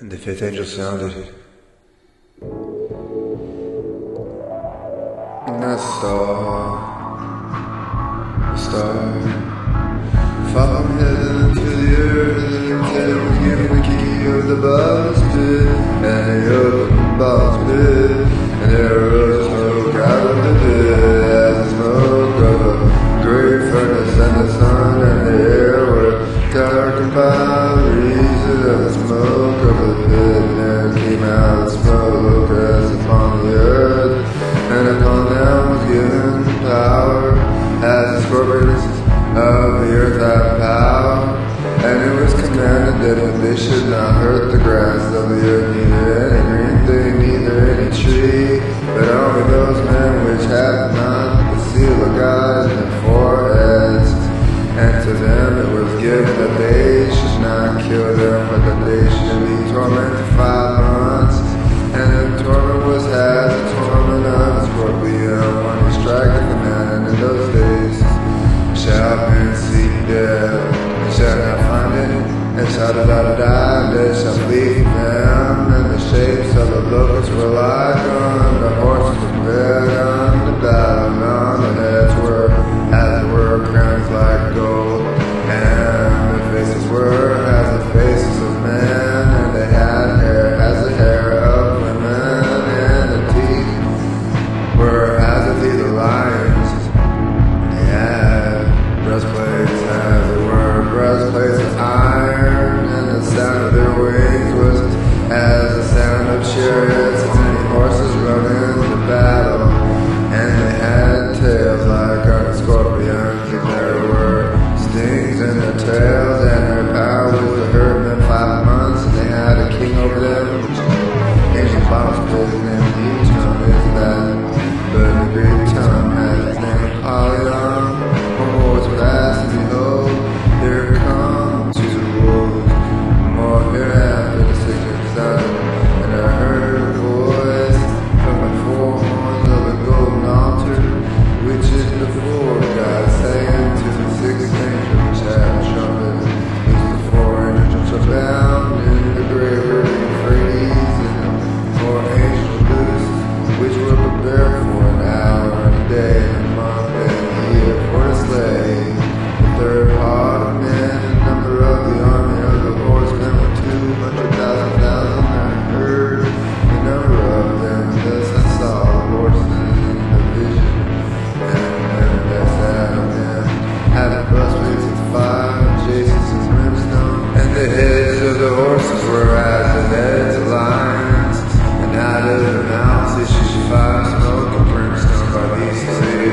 and the fifth angel sounded. And that star, the star, from heaven to the earth, and it was given the key of the basket, and he opened the basket, and there rose smoke out of the pit, should not hurt the grass of the earth, neither any green thing, neither any tree, but only those men which have not the seal of God in their foreheads. And to them it was given that they should not kill them, but that they and shall da da da da, and the shapes of the locusts were like